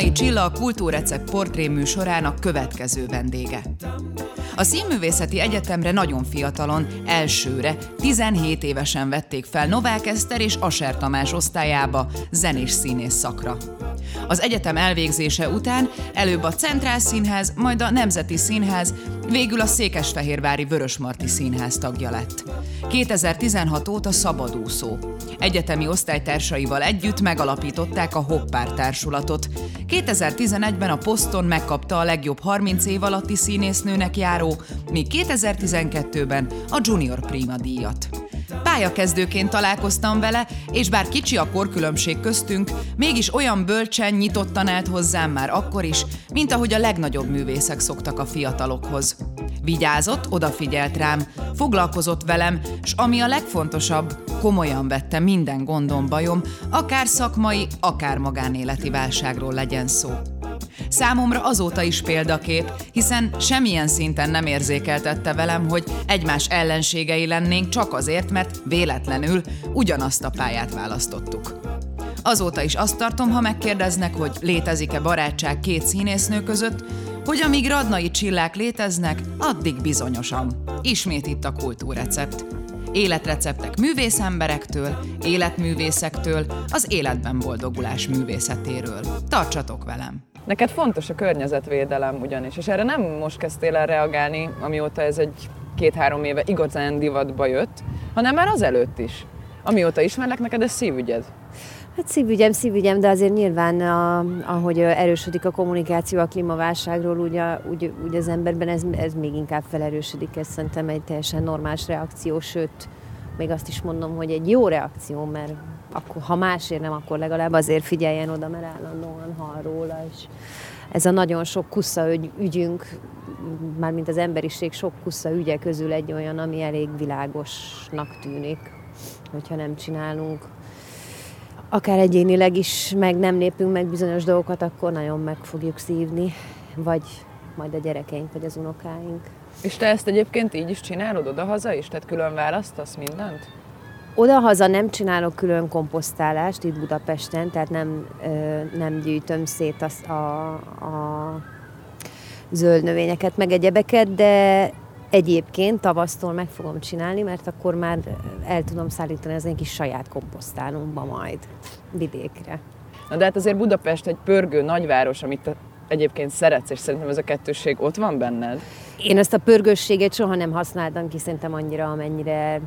Radnai Csilla a Kultúrrecept portré műsorának következő vendége. A Színművészeti Egyetemre nagyon fiatalon, elsőre, 17 évesen vették fel Novák Eszter és Aser Tamás osztályába zenés színész szakra. Az egyetem elvégzése után előbb a Centrál Színház, majd a Nemzeti Színház, végül a Székesfehérvári Vörösmarty Színház tagja lett. 2016 óta szabadúszó. Egyetemi osztálytársaival együtt megalapították a Hoppár társulatot. 2011-ben a Poston megkapta a legjobb 30 év alatti színésznőnek járó, míg 2012-ben a Junior Prima díjat. Pályakezdőként találkoztam vele, és bár kicsi a korkülönbség köztünk, mégis olyan bölcsen nyitottan állt hozzám már akkor is, mint ahogy a legnagyobb művészek szoktak a fiatalokhoz. Vigyázott, odafigyelt rám, foglalkozott velem, s ami a legfontosabb, komolyan vette minden gondom, bajom, akár szakmai, akár magánéleti válságról legyen szó. Számomra azóta is példakép, hiszen semmilyen szinten nem érzékeltette velem, hogy egymás ellenségei lennénk csak azért, mert véletlenül ugyanazt a pályát választottuk. Azóta is azt tartom, ha megkérdeznek, hogy létezik-e barátság két színésznő között, hogy amíg radnai csillák léteznek, addig bizonyosan. Ismét itt a kultúrrecept. Életreceptek művészemberektől, életművészektől, az életben boldogulás művészetéről. Tartsatok velem! Neked fontos a környezetvédelem ugyanis, és erre nem most kezdtél el reagálni, amióta ez egy két-három éve igazán divatba jött, hanem már azelőtt is. Amióta ismerlek, neked ez szívügyed. Hát szívügyem, szívügyem, de azért nyilván, a, ahogy erősödik a kommunikáció a klímaválságról, úgy, a, úgy, úgy az emberben ez, ez még inkább felerősödik. Ez szerintem egy teljesen normális reakció, sőt, még azt is mondom, hogy egy jó reakció, mert akkor, ha másért nem, akkor legalább azért figyeljen oda, mert állandóan hall róla, és ez a nagyon sok kusza ügyünk, mármint az emberiség sok kusza ügye közül egy olyan, ami elég világosnak tűnik, hogyha nem csinálunk akár egyénileg is meg nem lépünk meg bizonyos dolgokat, akkor nagyon meg fogjuk szívni, vagy majd a gyerekeink, vagy az unokáink. És te ezt egyébként így is csinálod oda-haza is? Tehát külön választasz mindent? Oda-haza nem csinálok külön komposztálást itt Budapesten, tehát nem, nem gyűjtöm szét azt a, a zöld növényeket, meg egyebeket, de egyébként tavasztól meg fogom csinálni, mert akkor már el tudom szállítani az én kis saját komposztálomba majd vidékre. Na de hát azért Budapest egy pörgő nagyváros, amit egyébként szeretsz, és szerintem ez a kettősség ott van benned? Én ezt a pörgősséget soha nem használtam ki szerintem annyira, amennyire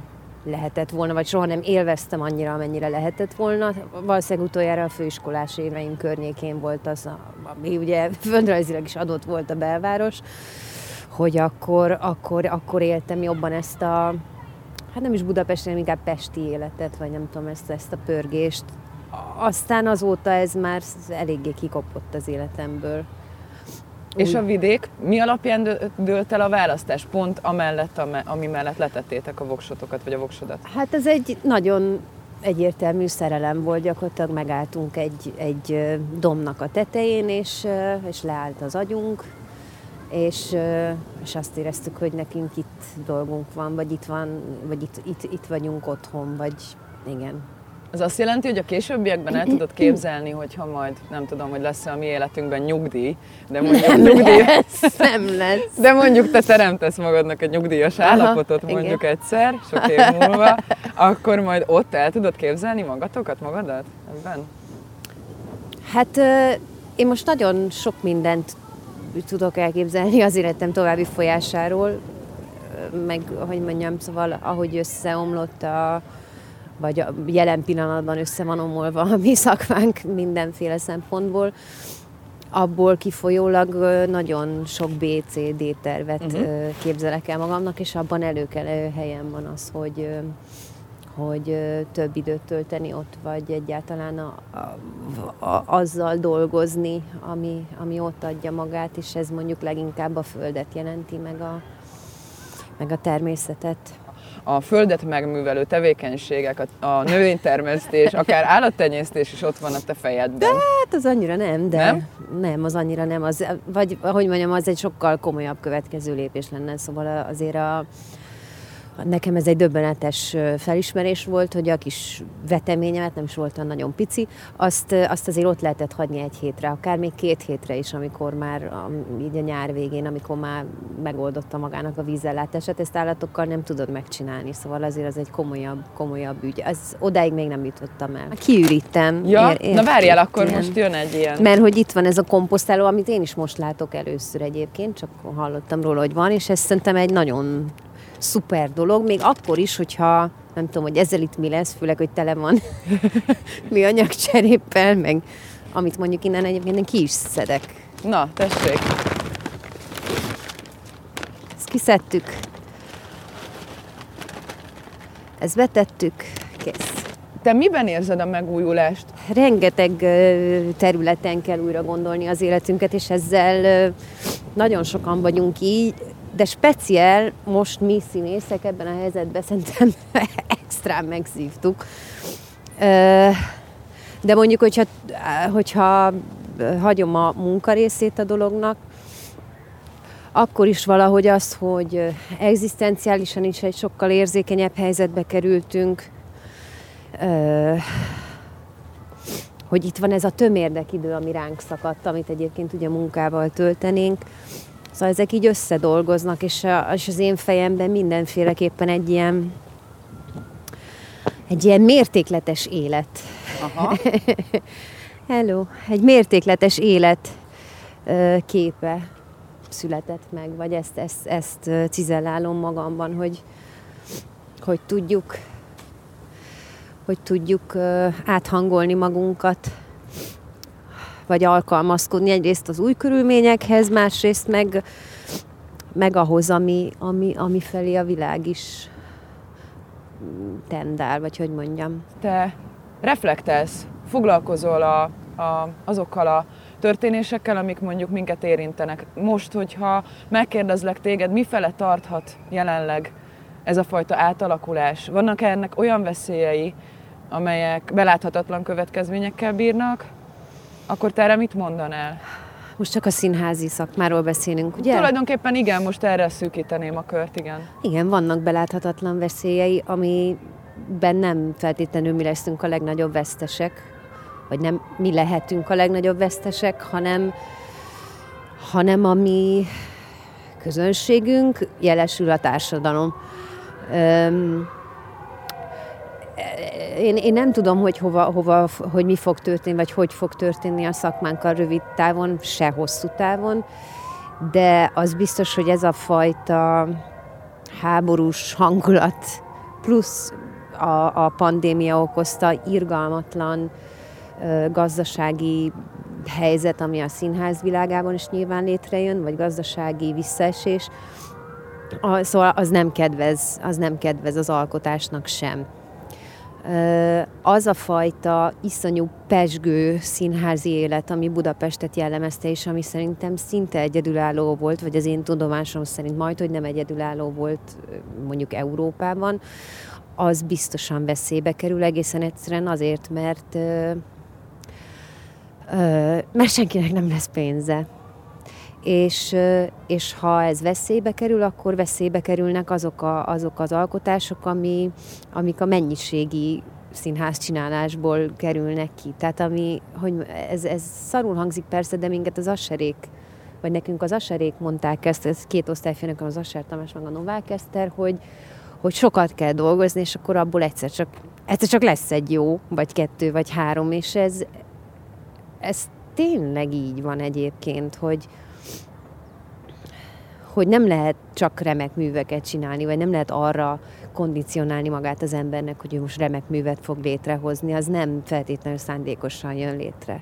lehetett volna, vagy soha nem élveztem annyira, amennyire lehetett volna. Valószínűleg utoljára a főiskolás éveim környékén volt az, ami ugye földrajzilag is adott volt a belváros, hogy akkor, akkor, akkor éltem jobban ezt a, hát nem is Budapesten, inkább pesti életet, vagy nem tudom, ezt, ezt a pörgést. Aztán azóta ez már eléggé kikopott az életemből. És a vidék, mi alapján dőlt el a választás? Pont amellett, ami mellett letettétek a voksotokat, vagy a voksodat? Hát ez egy nagyon egyértelmű szerelem volt, gyakorlatilag megálltunk egy, egy domnak a tetején, és, és leállt az agyunk, és, és azt éreztük, hogy nekünk itt dolgunk van, vagy itt van, vagy itt, itt, itt vagyunk otthon, vagy igen, ez azt jelenti, hogy a későbbiekben el tudod képzelni, hogyha majd, nem tudom, hogy lesz-e a mi életünkben nyugdíj, de mondjuk nem nyugdíj... lesz, nem lesz. De mondjuk te teremtesz magadnak egy nyugdíjas Aha, állapotot mondjuk igen. egyszer, sok év múlva, akkor majd ott el tudod képzelni magatokat, magadat ebben? Hát én most nagyon sok mindent tudok elképzelni az életem további folyásáról, meg, hogy mondjam, szóval ahogy összeomlott a, vagy a jelen pillanatban össze van omolva a mi szakmánk mindenféle szempontból, abból kifolyólag nagyon sok BCD tervet uh-huh. képzelek el magamnak, és abban előkelő helyen van az, hogy hogy több időt tölteni ott, vagy egyáltalán a, a, a, azzal dolgozni, ami, ami ott adja magát, és ez mondjuk leginkább a földet jelenti, meg a, meg a természetet a földet megművelő tevékenységek, a, a növénytermesztés, akár állattenyésztés is ott van a te fejedben. De hát az annyira nem, de nem, nem az annyira nem. Az, vagy, hogy mondjam, az egy sokkal komolyabb következő lépés lenne. Szóval azért a, nekem ez egy döbbenetes felismerés volt, hogy a kis veteményemet, nem is voltam nagyon pici, azt, azt azért ott lehetett hagyni egy hétre, akár még két hétre is, amikor már a, így a nyár végén, amikor már megoldotta magának a vízellátását, ezt állatokkal nem tudod megcsinálni, szóval azért az egy komolyabb, komolyabb ügy. Ez odáig még nem jutottam el. Kiürítem. Ja, ér, ér, na várjál, akkor ilyen. most jön egy ilyen. Mert hogy itt van ez a komposztáló, amit én is most látok először egyébként, csak hallottam róla, hogy van, és ez szerintem egy nagyon szuper dolog, még akkor is, hogyha nem tudom, hogy ezzel itt mi lesz, főleg, hogy tele van mi anyagcseréppel, meg amit mondjuk innen egyébként én ki is szedek. Na, tessék! Ezt kiszedtük. Ezt betettük, kész. Te miben érzed a megújulást? Rengeteg területen kell újra gondolni az életünket, és ezzel nagyon sokan vagyunk így de speciál most mi színészek ebben a helyzetben szerintem extrán megszívtuk. De mondjuk, hogyha, hogyha hagyom a munkarészét a dolognak, akkor is valahogy az, hogy egzisztenciálisan is egy sokkal érzékenyebb helyzetbe kerültünk, hogy itt van ez a tömérdek idő, ami ránk szakadt, amit egyébként ugye munkával töltenénk, Szóval ezek így összedolgoznak, és, a, és az én fejemben mindenféleképpen egy ilyen egy ilyen mértékletes élet. Aha. Hello. Egy mértékletes élet képe született meg, vagy ezt, ezt, ezt cizellálom magamban, hogy, hogy tudjuk hogy tudjuk áthangolni magunkat vagy alkalmazkodni egyrészt az új körülményekhez, másrészt meg, meg ahhoz, ami, ami, ami felé a világ is tendál, vagy hogy mondjam. Te reflektálsz, foglalkozol a, a, azokkal a történésekkel, amik mondjuk minket érintenek. Most, hogyha megkérdezlek téged, mifele tarthat jelenleg ez a fajta átalakulás? Vannak -e ennek olyan veszélyei, amelyek beláthatatlan következményekkel bírnak, akkor te erre mit mondanál? Most csak a színházi szakmáról beszélünk, ugye? Tulajdonképpen igen, most erre szűkíteném a kört, igen. Igen, vannak beláthatatlan veszélyei, amiben nem feltétlenül mi leszünk a legnagyobb vesztesek, vagy nem mi lehetünk a legnagyobb vesztesek, hanem, hanem a mi közönségünk, jelesül a társadalom. Öm, én, én nem tudom, hogy hova, hova, hogy mi fog történni, vagy hogy fog történni a szakmánkkal rövid távon, se hosszú távon, de az biztos, hogy ez a fajta háborús hangulat plusz a, a pandémia okozta irgalmatlan ö, gazdasági helyzet, ami a színház világában is nyilván létrejön, vagy gazdasági visszaesés, a, szóval az nem kedvez, az nem kedvez az alkotásnak sem az a fajta iszonyú pesgő színházi élet, ami Budapestet jellemezte, és ami szerintem szinte egyedülálló volt, vagy az én tudomásom szerint majd, hogy nem egyedülálló volt mondjuk Európában, az biztosan veszélybe kerül egészen egyszerűen azért, mert mert senkinek nem lesz pénze és, és ha ez veszélybe kerül, akkor veszélybe kerülnek azok, a, azok az alkotások, ami, amik a mennyiségi színház csinálásból kerülnek ki. Tehát ami, hogy ez, ez szarul hangzik persze, de minket az Asserék, vagy nekünk az Asserék mondták ezt, ez két osztályfőnököm, az Asser Tamás, meg a Novák Eszter, hogy, hogy sokat kell dolgozni, és akkor abból egyszer csak, egyszer csak lesz egy jó, vagy kettő, vagy három, és ez, ez tényleg így van egyébként, hogy, hogy nem lehet csak remek műveket csinálni, vagy nem lehet arra kondicionálni magát az embernek, hogy ő most remek művet fog létrehozni, az nem feltétlenül szándékosan jön létre.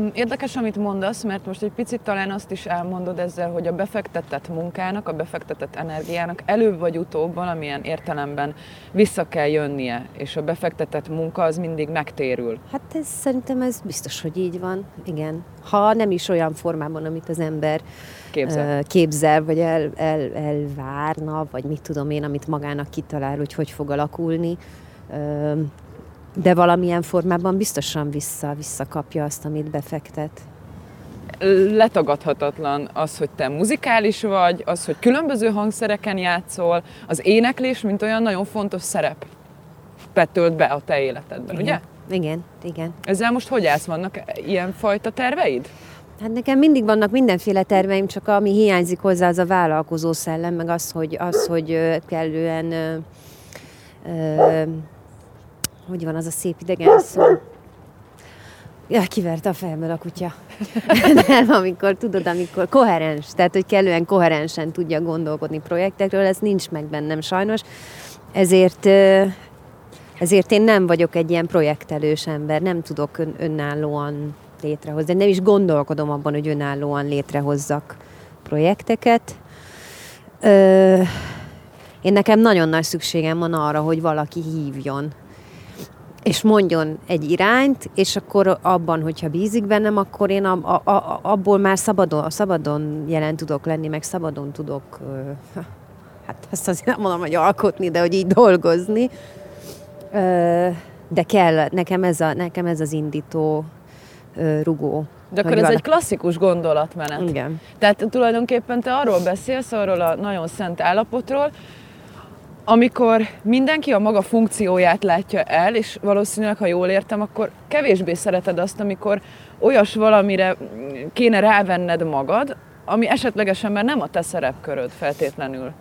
Mm, érdekes, amit mondasz, mert most egy picit talán azt is elmondod ezzel, hogy a befektetett munkának, a befektetett energiának előbb vagy utóbb valamilyen értelemben vissza kell jönnie, és a befektetett munka az mindig megtérül. Hát ez szerintem ez biztos, hogy így van, igen. Ha nem is olyan formában, amit az ember képzel, képzel vagy el, el, elvárna, vagy mit tudom én, amit magának kitalál, hogy hogy fog alakulni de valamilyen formában biztosan vissza, visszakapja azt, amit befektet. letagadhatatlan az, hogy te muzikális vagy, az, hogy különböző hangszereken játszol, az éneklés, mint olyan nagyon fontos szerep betölt be a te életedben, igen. ugye? Igen, igen. Ezzel most hogy állsz? Vannak ilyen fajta terveid? Hát nekem mindig vannak mindenféle terveim, csak ami hiányzik hozzá, az a vállalkozó szellem, meg az, hogy, az, hogy kellően ö, ö, hogy van az a szép idegen szó? Ja, kiverte a fejemből a kutya. Nem, amikor tudod, amikor koherens, tehát hogy kellően koherensen tudja gondolkodni projektekről, ez nincs meg bennem sajnos. Ezért, ezért én nem vagyok egy ilyen projektelős ember, nem tudok ön, önállóan létrehozni. Nem is gondolkodom abban, hogy önállóan létrehozzak projekteket. Ö, én nekem nagyon nagy szükségem van arra, hogy valaki hívjon és mondjon egy irányt, és akkor abban, hogyha bízik bennem, akkor én ab, a, a, abból már szabadon, szabadon jelen tudok lenni, meg szabadon tudok, hát ezt azért nem mondom, hogy alkotni, de hogy így dolgozni. De kell, nekem ez, a, nekem ez az indító rugó. De akkor ez vala... egy klasszikus gondolatmenet. Igen. Tehát tulajdonképpen te arról beszélsz, arról a nagyon szent állapotról, amikor mindenki a maga funkcióját látja el, és valószínűleg, ha jól értem, akkor kevésbé szereted azt, amikor olyas valamire kéne rávenned magad, ami esetlegesen már nem a te szerepköröd feltétlenül.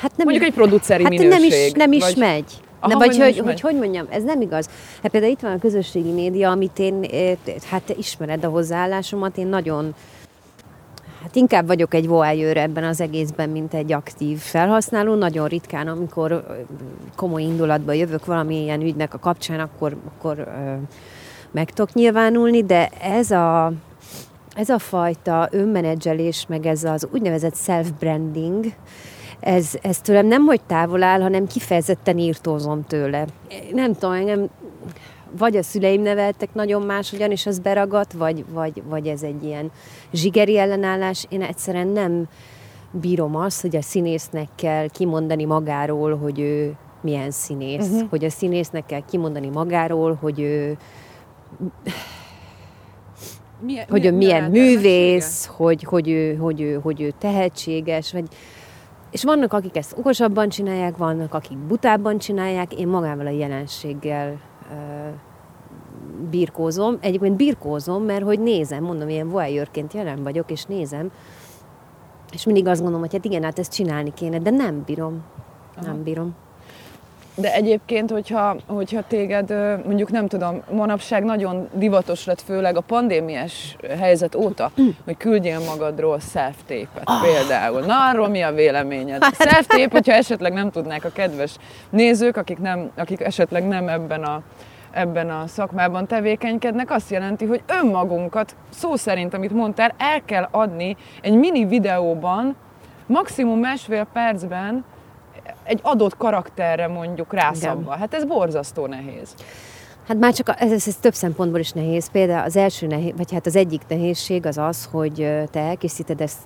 Hát nem, Mondjuk egy produceri hát minőség. nem is, nem is vagy... megy. Aha, ne, vagy hogy, hogy, hogy mondjam, ez nem igaz. Hát például itt van a közösségi média, amit én, eh, hát ismered a hozzáállásomat, én nagyon Hát inkább vagyok egy voyeur ebben az egészben, mint egy aktív felhasználó. Nagyon ritkán, amikor komoly indulatba jövök valamilyen ügynek a kapcsán, akkor, akkor ö, meg tudok nyilvánulni, de ez a, ez a fajta önmenedzselés, meg ez az úgynevezett self-branding, ez, ez tőlem nem hogy távol áll, hanem kifejezetten írtózom tőle. Nem tudom, engem vagy a szüleim neveltek nagyon máshogyan, és az beragadt, vagy, vagy, vagy ez egy ilyen zsigeri ellenállás. Én egyszerűen nem bírom azt, hogy a színésznek kell kimondani magáról, hogy ő milyen színész. Uh-huh. Hogy a színésznek kell kimondani magáról, hogy ő milyen, hogy ő milyen, művész, hogy, hogy, ő, hogy, ő, hogy ő tehetséges, vagy és vannak, akik ezt okosabban csinálják, vannak, akik butábban csinálják, én magával a jelenséggel birkózom. Egyébként birkózom, mert hogy nézem, mondom, ilyen voyeurként jelen vagyok, és nézem, és mindig azt gondolom, hogy hát igen, hát ezt csinálni kéne, de nem bírom. Aha. Nem bírom. De egyébként, hogyha, hogyha téged, mondjuk nem tudom, manapság nagyon divatos lett, főleg a pandémiás helyzet óta, mm. hogy küldjél magadról self oh. például. Na, arról mi a véleményed? Hát. self hogyha esetleg nem tudnák a kedves nézők, akik, nem, akik esetleg nem ebben a ebben a szakmában tevékenykednek, azt jelenti, hogy önmagunkat, szó szerint, amit mondtál, el kell adni egy mini videóban, maximum másfél percben egy adott karakterre mondjuk rászabva. Hát ez borzasztó nehéz. Hát már csak ez, ez, ez több szempontból is nehéz. Például az első nehéz, vagy hát az egyik nehézség az az, hogy te elkészíted ezt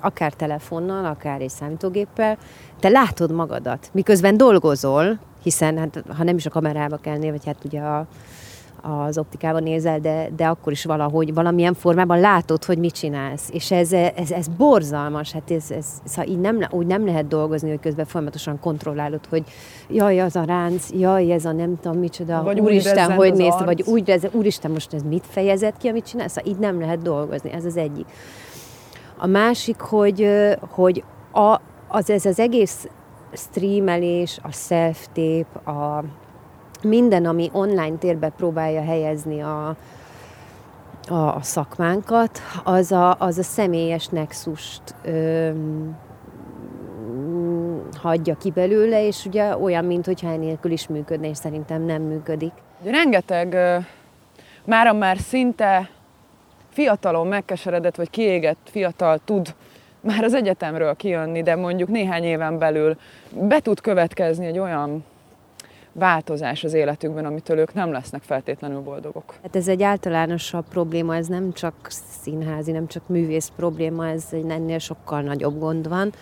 akár telefonnal, akár egy számítógéppel, te látod magadat, miközben dolgozol, hiszen hát, ha nem is a kamerába kellnél, vagy hát ugye a, az optikában nézel, de, de akkor is valahogy valamilyen formában látod, hogy mit csinálsz. És ez, ez, ez borzalmas, hát ez, ez, szóval így nem, úgy nem lehet dolgozni, hogy közben folyamatosan kontrollálod, hogy jaj, az a ránc, jaj, ez a nem tudom micsoda, vagy úristen, hogy nézte, vagy úgy, ez, úristen, most ez mit fejezett ki, amit csinálsz? Szóval így nem lehet dolgozni, ez az egyik. A másik, hogy, hogy a, az, ez az egész streamelés, a self-tape, a minden, ami online térbe próbálja helyezni a, a, a szakmánkat, az a, az a személyes nexust ö, hagyja ki belőle, és ugye olyan, mintha enélkül is működne, és szerintem nem működik. Rengeteg mára már szinte fiatalon megkeseredett vagy kiégett fiatal tud már az egyetemről kijönni, de mondjuk néhány éven belül be tud következni egy olyan változás az életükben, amitől ők nem lesznek feltétlenül boldogok. Hát ez egy általánosabb probléma, ez nem csak színházi, nem csak művész probléma, ez egy ennél sokkal nagyobb gond van.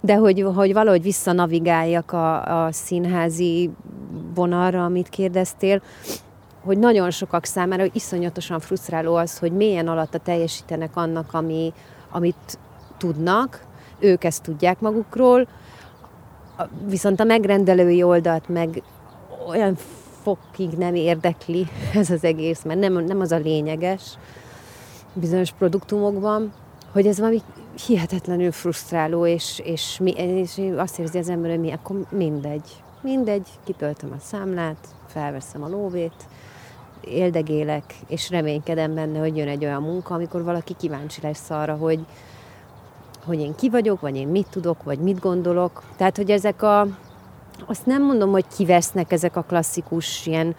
De hogy, hogy valahogy visszanavigáljak a, a színházi vonalra, amit kérdeztél, hogy nagyon sokak számára iszonyatosan frusztráló az, hogy mélyen alatta teljesítenek annak, ami, amit tudnak, ők ezt tudják magukról, viszont a megrendelői oldalt meg olyan fokig nem érdekli ez az egész, mert nem, nem az a lényeges bizonyos produktumokban, hogy ez valami hihetetlenül frusztráló, és, és, mi, és azt érzi az ember, hogy mi, akkor mindegy. Mindegy, kitöltöm a számlát, felveszem a lóvét, éldegélek, és reménykedem benne, hogy jön egy olyan munka, amikor valaki kíváncsi lesz arra, hogy, hogy én ki vagyok, vagy én mit tudok, vagy mit gondolok. Tehát, hogy ezek a, azt nem mondom, hogy kivesznek ezek a klasszikus ilyen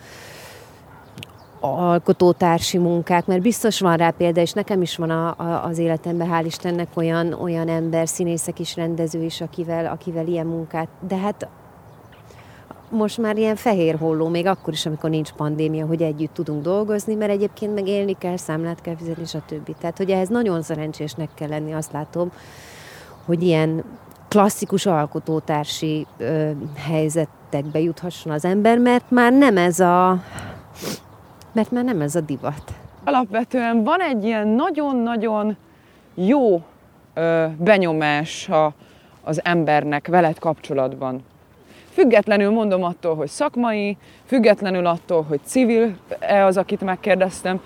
alkotótársi munkák, mert biztos van rá példa, és nekem is van a, a, az életemben, hál' Istennek olyan, olyan ember, színészek is, rendező is, akivel, akivel ilyen munkát, de hát most már ilyen fehér holló, még akkor is, amikor nincs pandémia, hogy együtt tudunk dolgozni, mert egyébként meg élni kell, számlát kell fizetni, stb. Tehát, hogy ehhez nagyon szerencsésnek kell lenni, azt látom, hogy ilyen klasszikus alkotótársi ö, helyzetekbe juthasson az ember, mert már nem ez a mert már nem ez a divat. Alapvetően van egy ilyen nagyon-nagyon jó ö, benyomás a, az embernek veled kapcsolatban. Függetlenül mondom attól, hogy szakmai, függetlenül attól, hogy civil-e az, akit megkérdeztem,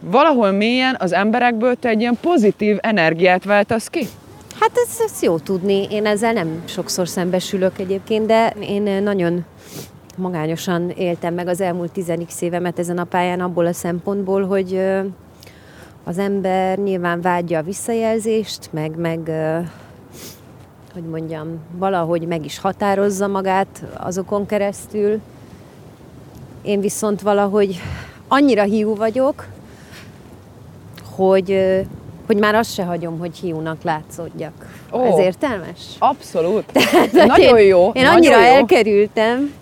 valahol mélyen az emberekből te egy ilyen pozitív energiát váltasz ki? Hát ez, ez jó tudni. Én ezzel nem sokszor szembesülök egyébként, de én nagyon magányosan éltem meg az elmúlt 10 évemet ezen a pályán abból a szempontból, hogy az ember nyilván vágyja a visszajelzést, meg, meg hogy mondjam, valahogy meg is határozza magát azokon keresztül. Én viszont valahogy annyira hiú vagyok, hogy, hogy már azt se hagyom, hogy hiúnak látszódjak. Ó, Ez értelmes? Abszolút. nagyon jó. Én nagyon annyira jó. elkerültem,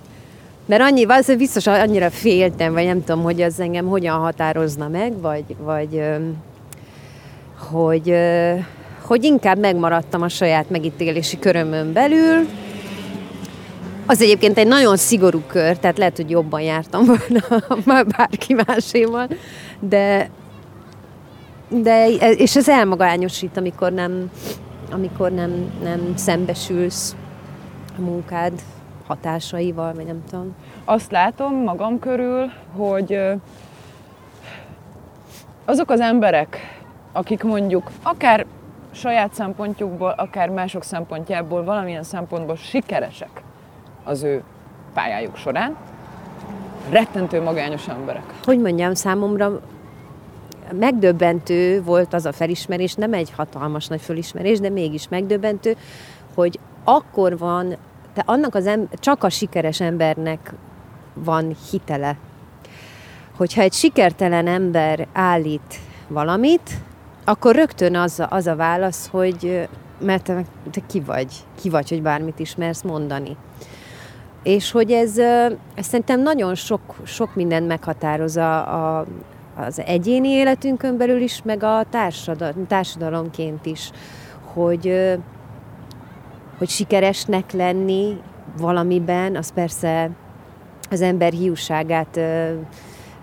mert annyi, valószínűleg biztos annyira féltem, vagy nem tudom, hogy az engem hogyan határozna meg, vagy, vagy hogy, hogy inkább megmaradtam a saját megítélési körömön belül. Az egyébként egy nagyon szigorú kör, tehát lehet, hogy jobban jártam volna bárki máséval, de, de és ez elmagányosít, amikor nem, amikor nem, nem szembesülsz a munkád hatásaival, vagy nem tudom. Azt látom magam körül, hogy azok az emberek, akik mondjuk akár saját szempontjukból, akár mások szempontjából, valamilyen szempontból sikeresek az ő pályájuk során, rettentő magányos emberek. Hogy mondjam, számomra megdöbbentő volt az a felismerés, nem egy hatalmas nagy felismerés, de mégis megdöbbentő, hogy akkor van de annak az em- csak a sikeres embernek van hitele. Hogyha egy sikertelen ember állít valamit, akkor rögtön az a, az a válasz, hogy mert te, te ki vagy, ki vagy, hogy bármit is mersz mondani. És hogy ez, ez szerintem nagyon sok, sok mindent meghatároz a, a, az egyéni életünkön belül is, meg a társadalom, társadalomként is, hogy, hogy sikeresnek lenni valamiben, az persze az ember hiúságát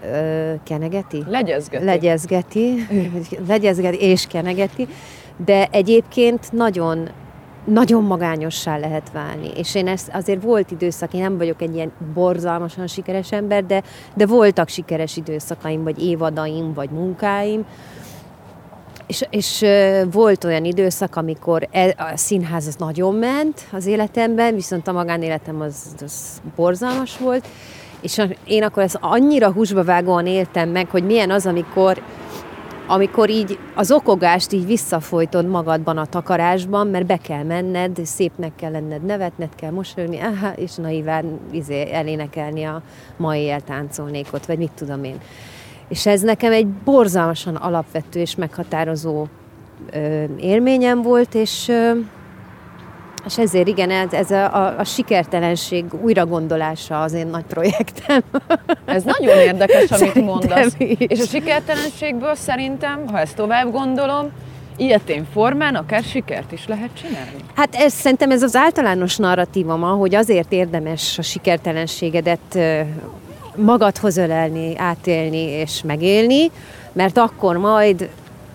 ö, kenegeti? Legyezgeti. Legyezgeti, legyezgeti és kenegeti, de egyébként nagyon nagyon magányossá lehet válni. És én ezt azért volt időszak, én nem vagyok egy ilyen borzalmasan sikeres ember, de, de voltak sikeres időszakaim, vagy évadaim, vagy munkáim, és, és volt olyan időszak, amikor e, a színház az nagyon ment az életemben, viszont a magánéletem az, az borzalmas volt, és én akkor ezt annyira húsba vágóan éltem meg, hogy milyen az, amikor amikor így az okogást így visszafolytod magadban a takarásban, mert be kell menned, szépnek kell lenned, nevetned kell, mosolyogni, és naiván izé, elénekelni a mai eltáncolnékot, vagy mit tudom én. És ez nekem egy borzalmasan alapvető és meghatározó ö, élményem volt, és, ö, és ezért igen, ez, ez a, a, a sikertelenség újragondolása az én nagy projektem. Ez nagyon érdekes, amit szerintem mondasz. Is. És a sikertelenségből szerintem, ha ezt tovább gondolom, ilyetén formán akár sikert is lehet csinálni? Hát ez, szerintem ez az általános narratíva ma, hogy azért érdemes a sikertelenségedet magadhoz ölelni, átélni és megélni, mert akkor majd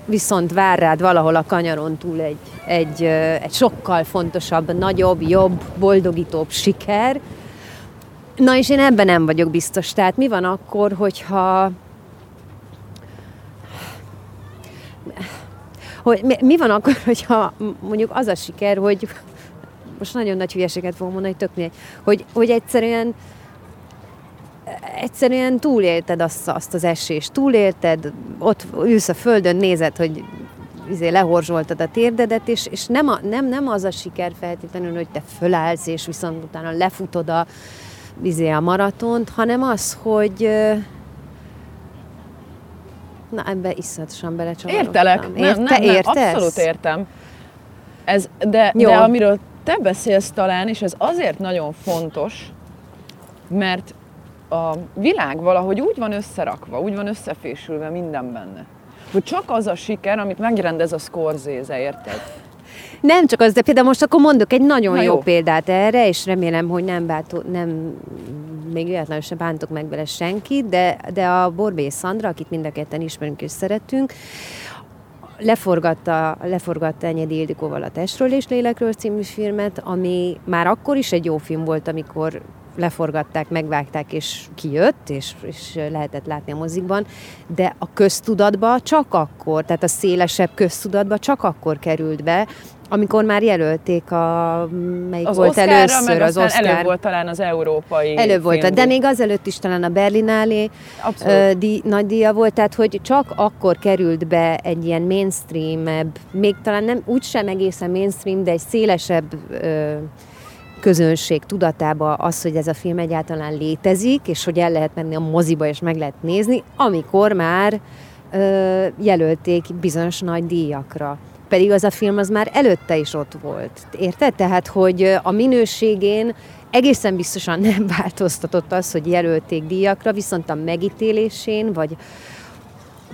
viszont vár rád valahol a kanyaron túl egy, egy, egy sokkal fontosabb, nagyobb, jobb, boldogítóbb siker. Na és én ebben nem vagyok biztos. Tehát mi van akkor, hogyha hogy mi, van akkor, hogyha mondjuk az a siker, hogy most nagyon nagy hülyeséget fogom mondani, hogy tök hogy, hogy egyszerűen egyszerűen túlélted azt, azt az esést, túlélted, ott ülsz a földön, nézed, hogy izé lehorzsoltad a térdedet, és, és nem, a, nem, nem az a siker feltétlenül, hogy te fölállsz, és viszont utána lefutod a, izé a maratont, hanem az, hogy na ebbe iszonyatosan belecsavarodtam. Értelek, nem, Ért, nem, nem, értesz? abszolút értem. Ez, de, de amiről te beszélsz talán, és ez azért nagyon fontos, mert a világ valahogy úgy van összerakva, úgy van összefésülve minden benne, hogy csak az a siker, amit megrendez a Scorsese, érted? Nem csak az, de például most akkor mondok egy nagyon jó. jó példát erre, és remélem, hogy nem, bátó, nem még véletlenül sem bántok meg vele senkit, de, de a Borbé Szandra, akit mind a ketten ismerünk és szeretünk, leforgatta, leforgatta Enyedi Ildikóval a Testről és Lélekről című filmet, ami már akkor is egy jó film volt, amikor leforgatták, megvágták, és kijött, és, és lehetett látni a mozikban, de a köztudatba csak akkor, tehát a szélesebb köztudatba csak akkor került be, amikor már jelölték a, melyik az volt Oscar-ra, először az Oscar. Előbb volt talán az európai Előbb volt, de még azelőtt is talán a Berlinálé di, nagy díja volt, tehát hogy csak akkor került be egy ilyen mainstream még talán nem úgysem egészen mainstream, de egy szélesebb ö, közönség tudatába az, hogy ez a film egyáltalán létezik, és hogy el lehet menni a moziba, és meg lehet nézni, amikor már ö, jelölték bizonyos nagy díjakra. Pedig az a film az már előtte is ott volt. Érted? Tehát, hogy a minőségén egészen biztosan nem változtatott az, hogy jelölték díjakra, viszont a megítélésén, vagy,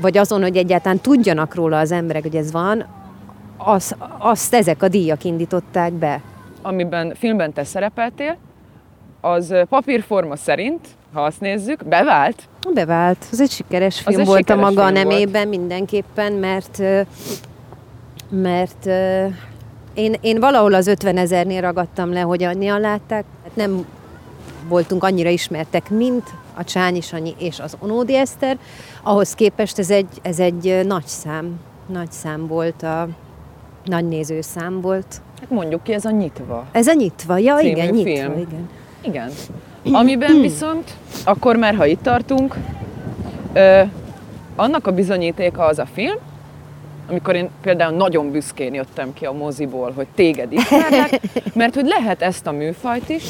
vagy azon, hogy egyáltalán tudjanak róla az emberek, hogy ez van, az, azt ezek a díjak indították be amiben filmben te szerepeltél, az papírforma szerint, ha azt nézzük, bevált? Bevált. Ez egy sikeres film egy volt sikeres a maga nemében volt. mindenképpen, mert mert én, én valahol az 50 ezernél ragadtam le, hogy annyian látták. Hát nem voltunk annyira ismertek, mint a Csányi Sanyi és az Onódi Eszter. Ahhoz képest ez egy, ez egy nagy szám, nagy szám volt, a nagy nézőszám volt. Hát mondjuk ki, ez a Nyitva. Ez a Nyitva, ja igen, Nyitva, film. igen. Igen. Amiben viszont, akkor már ha itt tartunk, ö, annak a bizonyítéka az a film, amikor én például nagyon büszkén jöttem ki a moziból, hogy téged ismerlek, mert hogy lehet ezt a műfajt is,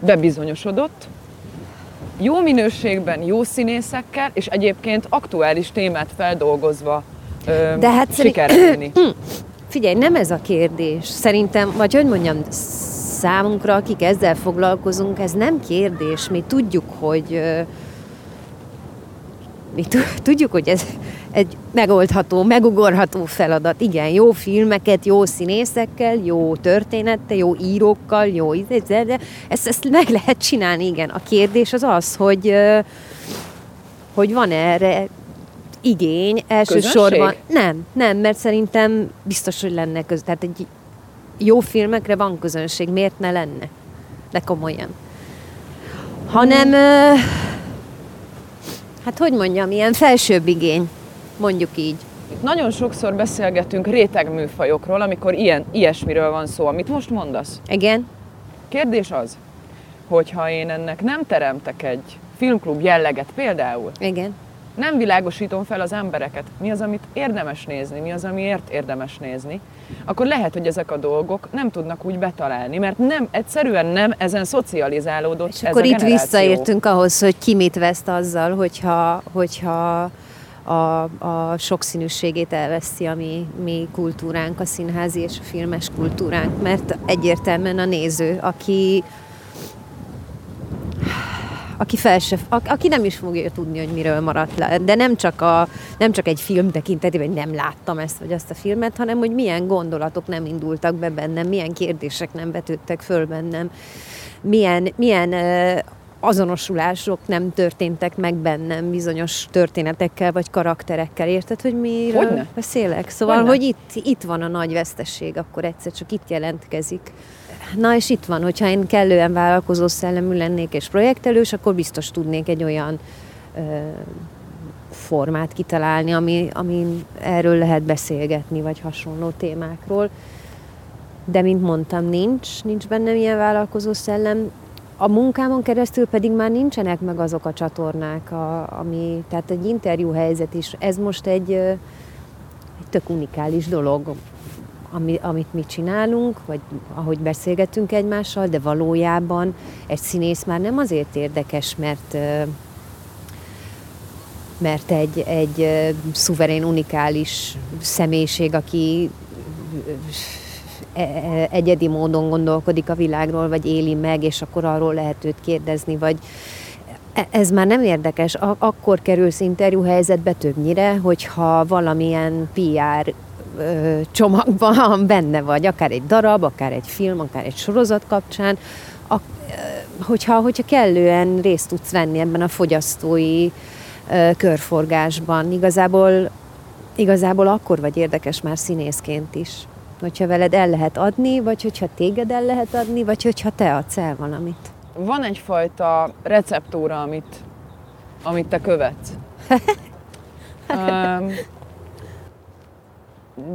bebizonyosodott, jó minőségben, jó színészekkel, és egyébként aktuális témát feldolgozva ö, De hát sikerülni. Figyelj, nem ez a kérdés. Szerintem, vagy hogy mondjam, számunkra, akik ezzel foglalkozunk, ez nem kérdés. Mi tudjuk, hogy mi tudjuk, hogy ez egy megoldható, megugorható feladat. Igen, jó filmeket, jó színészekkel, jó történettel, jó írókkal, jó de ezt, ezt meg lehet csinálni, igen. A kérdés az az, hogy hogy van erre igény elsősorban. Nem, nem, mert szerintem biztos, hogy lenne köz. Tehát egy jó filmekre van közönség, miért ne lenne? De komolyan. Hanem, hmm. hát hogy mondjam, ilyen felsőbb igény, mondjuk így. Nagyon sokszor beszélgetünk rétegműfajokról, amikor ilyen, ilyesmiről van szó, amit most mondasz. Igen. Kérdés az, hogyha én ennek nem teremtek egy filmklub jelleget például, Igen nem világosítom fel az embereket, mi az, amit érdemes nézni, mi az, amiért érdemes nézni, akkor lehet, hogy ezek a dolgok nem tudnak úgy betalálni, mert nem, egyszerűen nem ezen szocializálódott És ez akkor a itt visszaértünk ahhoz, hogy ki mit veszt azzal, hogyha, hogyha a, a sokszínűségét elveszi a mi, mi kultúránk, a színházi és a filmes kultúránk, mert egyértelműen a néző, aki aki, fel se, aki nem is fogja tudni, hogy miről maradt le. De nem csak, a, nem csak egy film tekintetében, hogy nem láttam ezt vagy azt a filmet, hanem hogy milyen gondolatok nem indultak be bennem, milyen kérdések nem vetődtek föl bennem, milyen, milyen azonosulások nem történtek meg bennem bizonyos történetekkel vagy karakterekkel. Érted, hogy miről Hogyne? beszélek? Szóval, Hogyne? hogy itt, itt van a nagy vesztesség, akkor egyszer csak itt jelentkezik. Na és itt van, hogyha én kellően vállalkozó szellemű lennék és projektelős, akkor biztos tudnék egy olyan ö, formát kitalálni, ami, ami erről lehet beszélgetni, vagy hasonló témákról. De, mint mondtam, nincs, nincs bennem ilyen vállalkozó szellem. A munkámon keresztül pedig már nincsenek meg azok a csatornák, a, ami, tehát egy interjú helyzet is. Ez most egy, egy tök unikális dolog, ami, amit mi csinálunk, vagy ahogy beszélgetünk egymással, de valójában egy színész már nem azért érdekes, mert mert egy, egy szuverén, unikális személyiség, aki egyedi módon gondolkodik a világról, vagy éli meg, és akkor arról lehet őt kérdezni, vagy e- ez már nem érdekes. Akkor kerülsz interjú helyzetbe többnyire, hogyha valamilyen PR csomagban benne vagy, akár egy darab, akár egy film, akár egy sorozat kapcsán, a, hogyha, hogyha kellően részt tudsz venni ebben a fogyasztói körforgásban. Igazából, igazából akkor vagy érdekes már színészként is. Hogyha veled el lehet adni, vagy hogyha téged el lehet adni, vagy hogyha te adsz el valamit. Van egyfajta receptúra, amit, amit te követsz. um,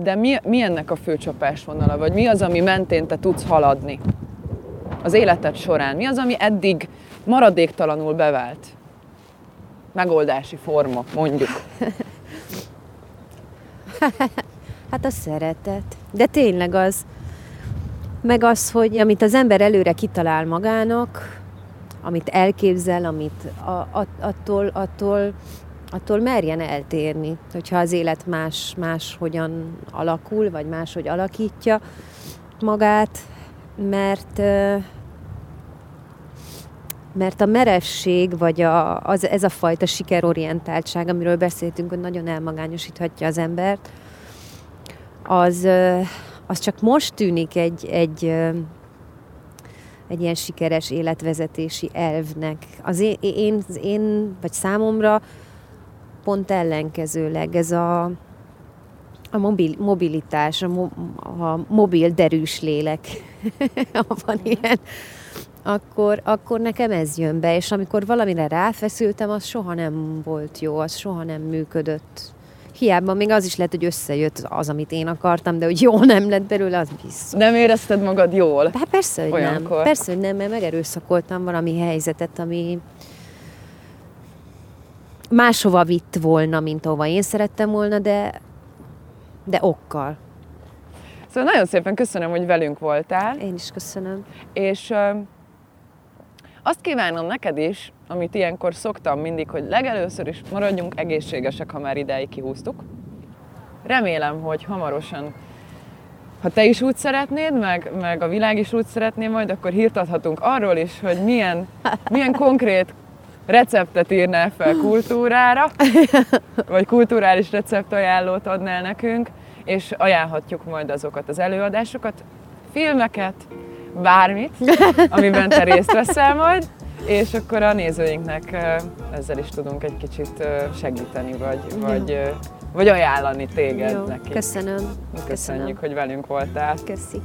de mi, mi ennek a fő csapásvonala? Vagy mi az, ami mentén te tudsz haladni az életed során? Mi az, ami eddig maradéktalanul bevált? Megoldási forma, mondjuk. Hát a szeretet. De tényleg az. Meg az, hogy amit az ember előre kitalál magának, amit elképzel, amit a, a, attól, attól, attól merjen eltérni, hogyha az élet más, más hogyan alakul, vagy máshogy alakítja magát, mert mert a merevség, vagy a, az, ez a fajta sikerorientáltság, amiről beszéltünk, hogy nagyon elmagányosíthatja az embert, az, az csak most tűnik egy, egy, egy ilyen sikeres életvezetési elvnek. Az én, én, én, vagy számomra pont ellenkezőleg ez a, a mobil, mobilitás, a, mo, a mobil derűs lélek, ha van ilyen, akkor, akkor nekem ez jön be, és amikor valamire ráfeszültem, az soha nem volt jó, az soha nem működött. Hiába még az is lehet, hogy összejött az, amit én akartam, de hogy jó nem lett belőle, az biztos. Nem érezted magad jól? Hát persze, hogy Olyankor. nem. Persze, hogy nem, mert megerőszakoltam valami helyzetet, ami máshova vitt volna, mint ahova én szerettem volna, de, de okkal. Szóval nagyon szépen köszönöm, hogy velünk voltál. Én is köszönöm. És ö, azt kívánom neked is, amit ilyenkor szoktam mindig, hogy legelőször is maradjunk egészségesek, ha már ideig kihúztuk. Remélem, hogy hamarosan, ha te is úgy szeretnéd, meg, meg a világ is úgy szeretné majd, akkor hírt adhatunk arról is, hogy milyen, milyen konkrét receptet írnál fel kultúrára, vagy kulturális receptajánlót adnál nekünk, és ajánlhatjuk majd azokat az előadásokat, filmeket, bármit, amiben te részt veszel majd, és akkor a nézőinknek ezzel is tudunk egy kicsit segíteni, vagy, vagy, vagy ajánlani téged Jó, neki. köszönöm. Köszönjük, hogy velünk voltál. Köszi.